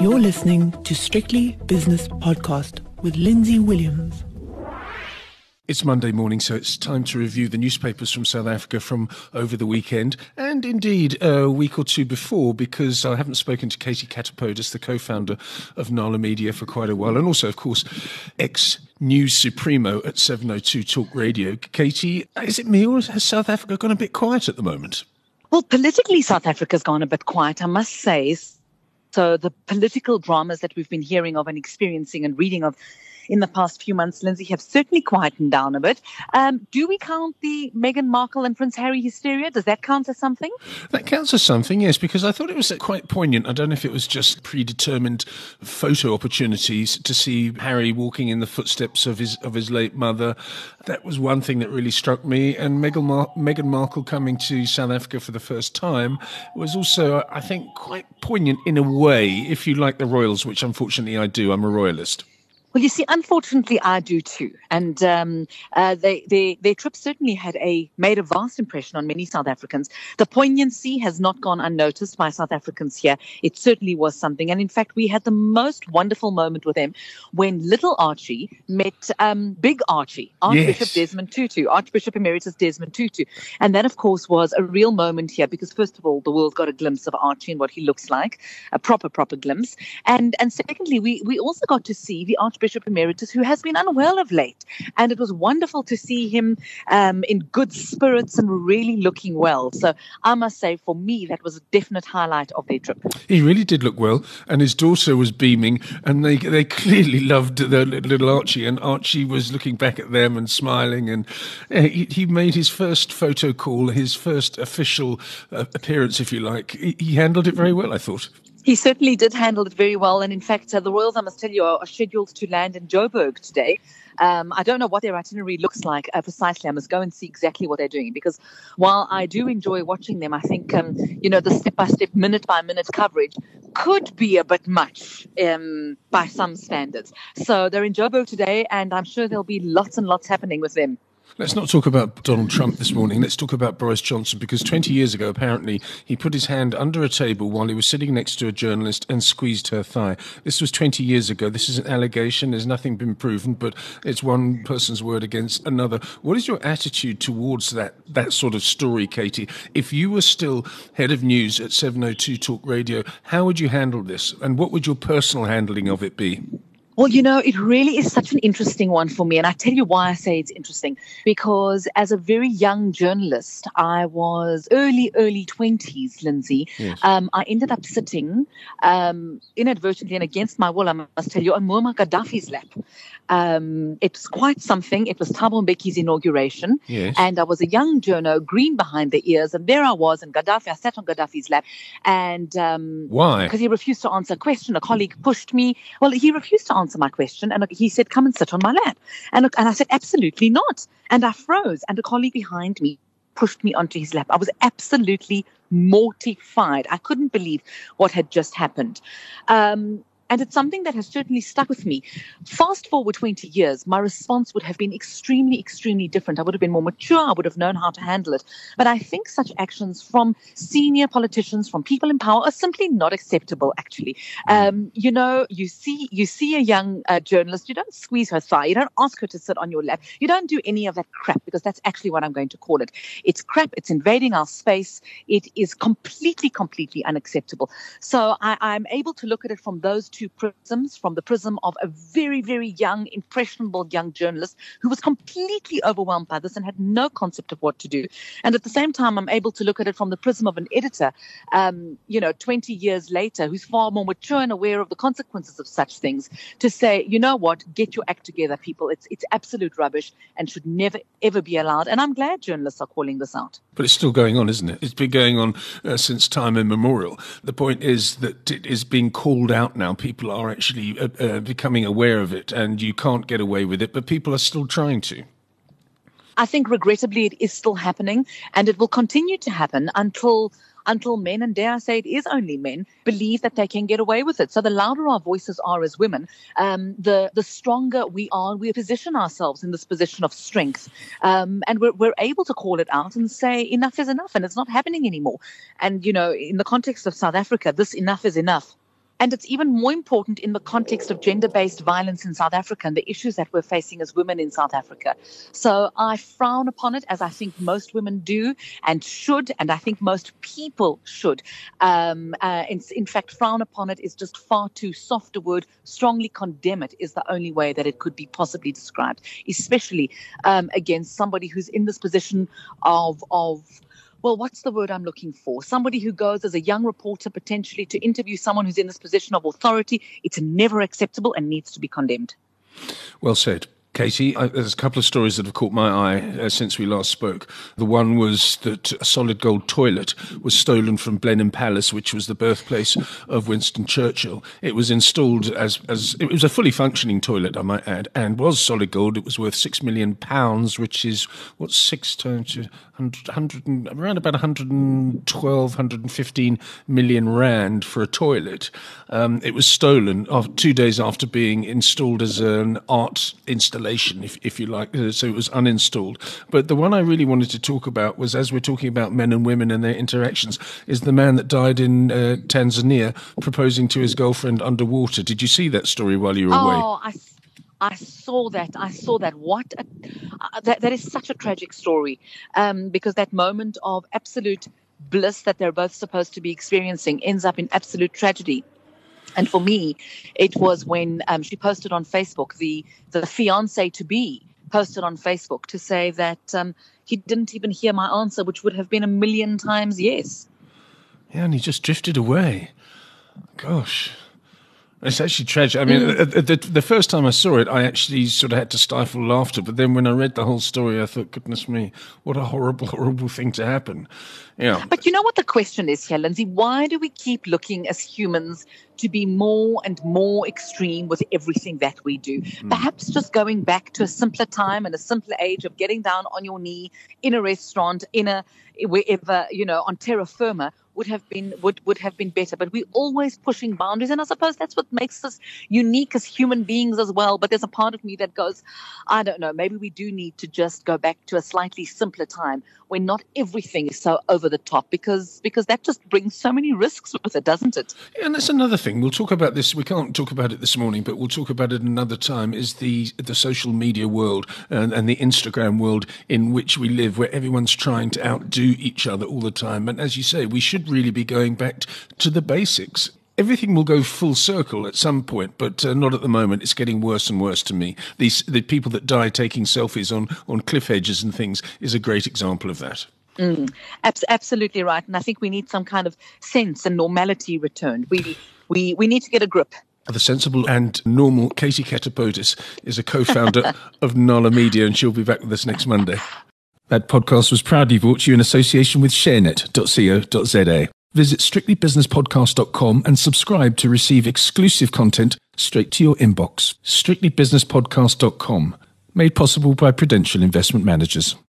You're listening to Strictly Business Podcast with Lindsay Williams. It's Monday morning, so it's time to review the newspapers from South Africa from over the weekend and indeed a week or two before, because I haven't spoken to Katie Katopodis, the co founder of Nala Media, for quite a while, and also, of course, ex News Supremo at 702 Talk Radio. Katie, is it me or has South Africa gone a bit quiet at the moment? Well, politically, South Africa's gone a bit quiet, I must say. So the political dramas that we've been hearing of and experiencing and reading of in the past few months, Lindsay, have certainly quietened down a bit. Um, do we count the Meghan Markle and Prince Harry hysteria? Does that count as something? That counts as something, yes, because I thought it was quite poignant. I don't know if it was just predetermined photo opportunities to see Harry walking in the footsteps of his of his late mother. That was one thing that really struck me. And Meghan, Mar- Meghan Markle coming to South Africa for the first time was also, I think, quite poignant in a way, if you like the Royals, which unfortunately I do. I'm a Royalist. Well, you see, unfortunately, I do too, and um, uh, they, they, their trip certainly had a made a vast impression on many South Africans. The poignancy has not gone unnoticed by South Africans here. It certainly was something, and in fact, we had the most wonderful moment with them when little Archie met um, Big Archie, Archbishop yes. Desmond Tutu, Archbishop Emeritus Desmond Tutu, and that, of course, was a real moment here because, first of all, the world got a glimpse of Archie and what he looks like, a proper, proper glimpse, and and secondly, we we also got to see the Archbishop Archbishop Emeritus, who has been unwell of late. And it was wonderful to see him um, in good spirits and really looking well. So I must say, for me, that was a definite highlight of their trip. He really did look well, and his daughter was beaming, and they they clearly loved the little Archie, and Archie was looking back at them and smiling, and uh, he, he, made his first photo call, his first official uh, appearance, if you like. He, he handled it very well, I thought. He certainly did handle it very well. And in fact, uh, the Royals, I must tell you, are, are scheduled to land in Joburg today. Um, I don't know what their itinerary looks like uh, precisely. I must go and see exactly what they're doing because while I do enjoy watching them, I think, um, you know, the step by step, minute by minute coverage could be a bit much um, by some standards. So they're in Joburg today, and I'm sure there'll be lots and lots happening with them. Let's not talk about Donald Trump this morning. Let's talk about Boris Johnson because 20 years ago, apparently, he put his hand under a table while he was sitting next to a journalist and squeezed her thigh. This was 20 years ago. This is an allegation. There's nothing been proven, but it's one person's word against another. What is your attitude towards that, that sort of story, Katie? If you were still head of news at 702 Talk Radio, how would you handle this? And what would your personal handling of it be? Well, you know, it really is such an interesting one for me. And I tell you why I say it's interesting. Because as a very young journalist, I was early, early 20s, Lindsay. Yes. Um, I ended up sitting um, inadvertently and against my will, I must tell you, on Muammar Gaddafi's lap. Um, it was quite something. It was Thabo Mbeki's inauguration. Yes. And I was a young journo, green behind the ears. And there I was, and Gaddafi, I sat on Gaddafi's lap. And um, why? Because he refused to answer a question. A colleague pushed me. Well, he refused to answer answer my question. And he said, Come and sit on my lap. And, and I said, Absolutely not. And I froze. And a colleague behind me pushed me onto his lap. I was absolutely mortified. I couldn't believe what had just happened. Um, and it's something that has certainly stuck with me. Fast forward 20 years, my response would have been extremely, extremely different. I would have been more mature. I would have known how to handle it. But I think such actions from senior politicians, from people in power, are simply not acceptable. Actually, um, you know, you see, you see a young uh, journalist, you don't squeeze her thigh, you don't ask her to sit on your lap, you don't do any of that crap because that's actually what I'm going to call it. It's crap. It's invading our space. It is completely, completely unacceptable. So I, I'm able to look at it from those two two prisms from the prism of a very, very young, impressionable young journalist who was completely overwhelmed by this and had no concept of what to do. And at the same time, I'm able to look at it from the prism of an editor, um, you know, 20 years later, who's far more mature and aware of the consequences of such things to say, you know what, get your act together, people. It's, it's absolute rubbish and should never, ever be allowed. And I'm glad journalists are calling this out. But it's still going on, isn't it? It's been going on uh, since time immemorial. The point is that it is being called out now. People are actually uh, uh, becoming aware of it, and you can't get away with it, but people are still trying to. I think regrettably it is still happening, and it will continue to happen until until men, and dare I say it is only men, believe that they can get away with it. So the louder our voices are as women, um, the the stronger we are. We position ourselves in this position of strength, um, and we're, we're able to call it out and say enough is enough, and it's not happening anymore. And you know, in the context of South Africa, this enough is enough And it's even more important in the context of gender based violence in South Africa and the issues that we're facing as women in South Africa. So I frown upon it, as I think most women do and should, and I think most people should. Um, uh, in, in fact, frown upon it is just far too soft a word. Strongly condemn it is the only way that it could be possibly described, especially um, against somebody who's in this position of, of well, what's the word I'm looking for? Somebody who goes as a young reporter potentially to interview someone who's in this position of authority. It's never acceptable and needs to be condemned. Well said. Katie, I, there's a couple of stories that have caught my eye uh, since we last spoke. The one was that a solid gold toilet was stolen from Blenheim Palace, which was the birthplace of Winston Churchill. It was installed as, as it was a fully functioning toilet, I might add, and was solid gold. It was worth six million pounds, which is what's six times 100, 100 around about 112, 115 million rand for a toilet. Um, it was stolen two days after being installed as an art installation installation, if, if you like. Uh, so it was uninstalled. But the one I really wanted to talk about was, as we're talking about men and women and their interactions, is the man that died in uh, Tanzania proposing to his girlfriend underwater. Did you see that story while you were oh, away? Oh, I, I saw that. I saw that. What a, uh, that, that is such a tragic story um, because that moment of absolute bliss that they're both supposed to be experiencing ends up in absolute tragedy. And for me, it was when um, she posted on Facebook, the, the fiance to be posted on Facebook to say that um, he didn't even hear my answer, which would have been a million times yes. Yeah, and he just drifted away. Gosh. It's actually tragic. I mean, mm. the, the, first time I saw it, I actually sort of had to stifle laughter. But then when I read the whole story, I thought, goodness me, what a horrible, horrible thing to happen. Yeah. But you know what the question is here, Lindsay? Why do we keep looking as humans to be more and more extreme with everything that we do? Mm. Perhaps just going back to a simpler time and a simpler age of getting down on your knee in a restaurant, in a wherever, you know, on terra firma would have been would would have been better. But we're always pushing boundaries, and I suppose that's what makes us unique as human beings as well. But there's a part of me that goes, I don't know, maybe we do need to just go back to a slightly simpler time when not everything is so over the top, because because that just brings so many risks with it, doesn't it? And that's another thing. We'll talk about this. We can't talk about it this morning, but we'll talk about it another time. Is the the social media world and, and the Instagram world in which we live, where everyone's trying to outdo each other all the time. And as you say, we should should really be going back to the basics. Everything will go full circle at some point, but uh, not at the moment. It's getting worse and worse to me. These the people that die taking selfies on on cliff edges and things is a great example of that. Mm, absolutely right, and I think we need some kind of sense and normality returned. We we we need to get a grip the sensible and normal Katie Katopodis is a co-founder of Nala Media, and she'll be back with us next Monday. That podcast was proudly brought to you in association with sharenet.co.za. Visit strictlybusinesspodcast.com and subscribe to receive exclusive content straight to your inbox. Strictlybusinesspodcast.com, made possible by Prudential Investment Managers.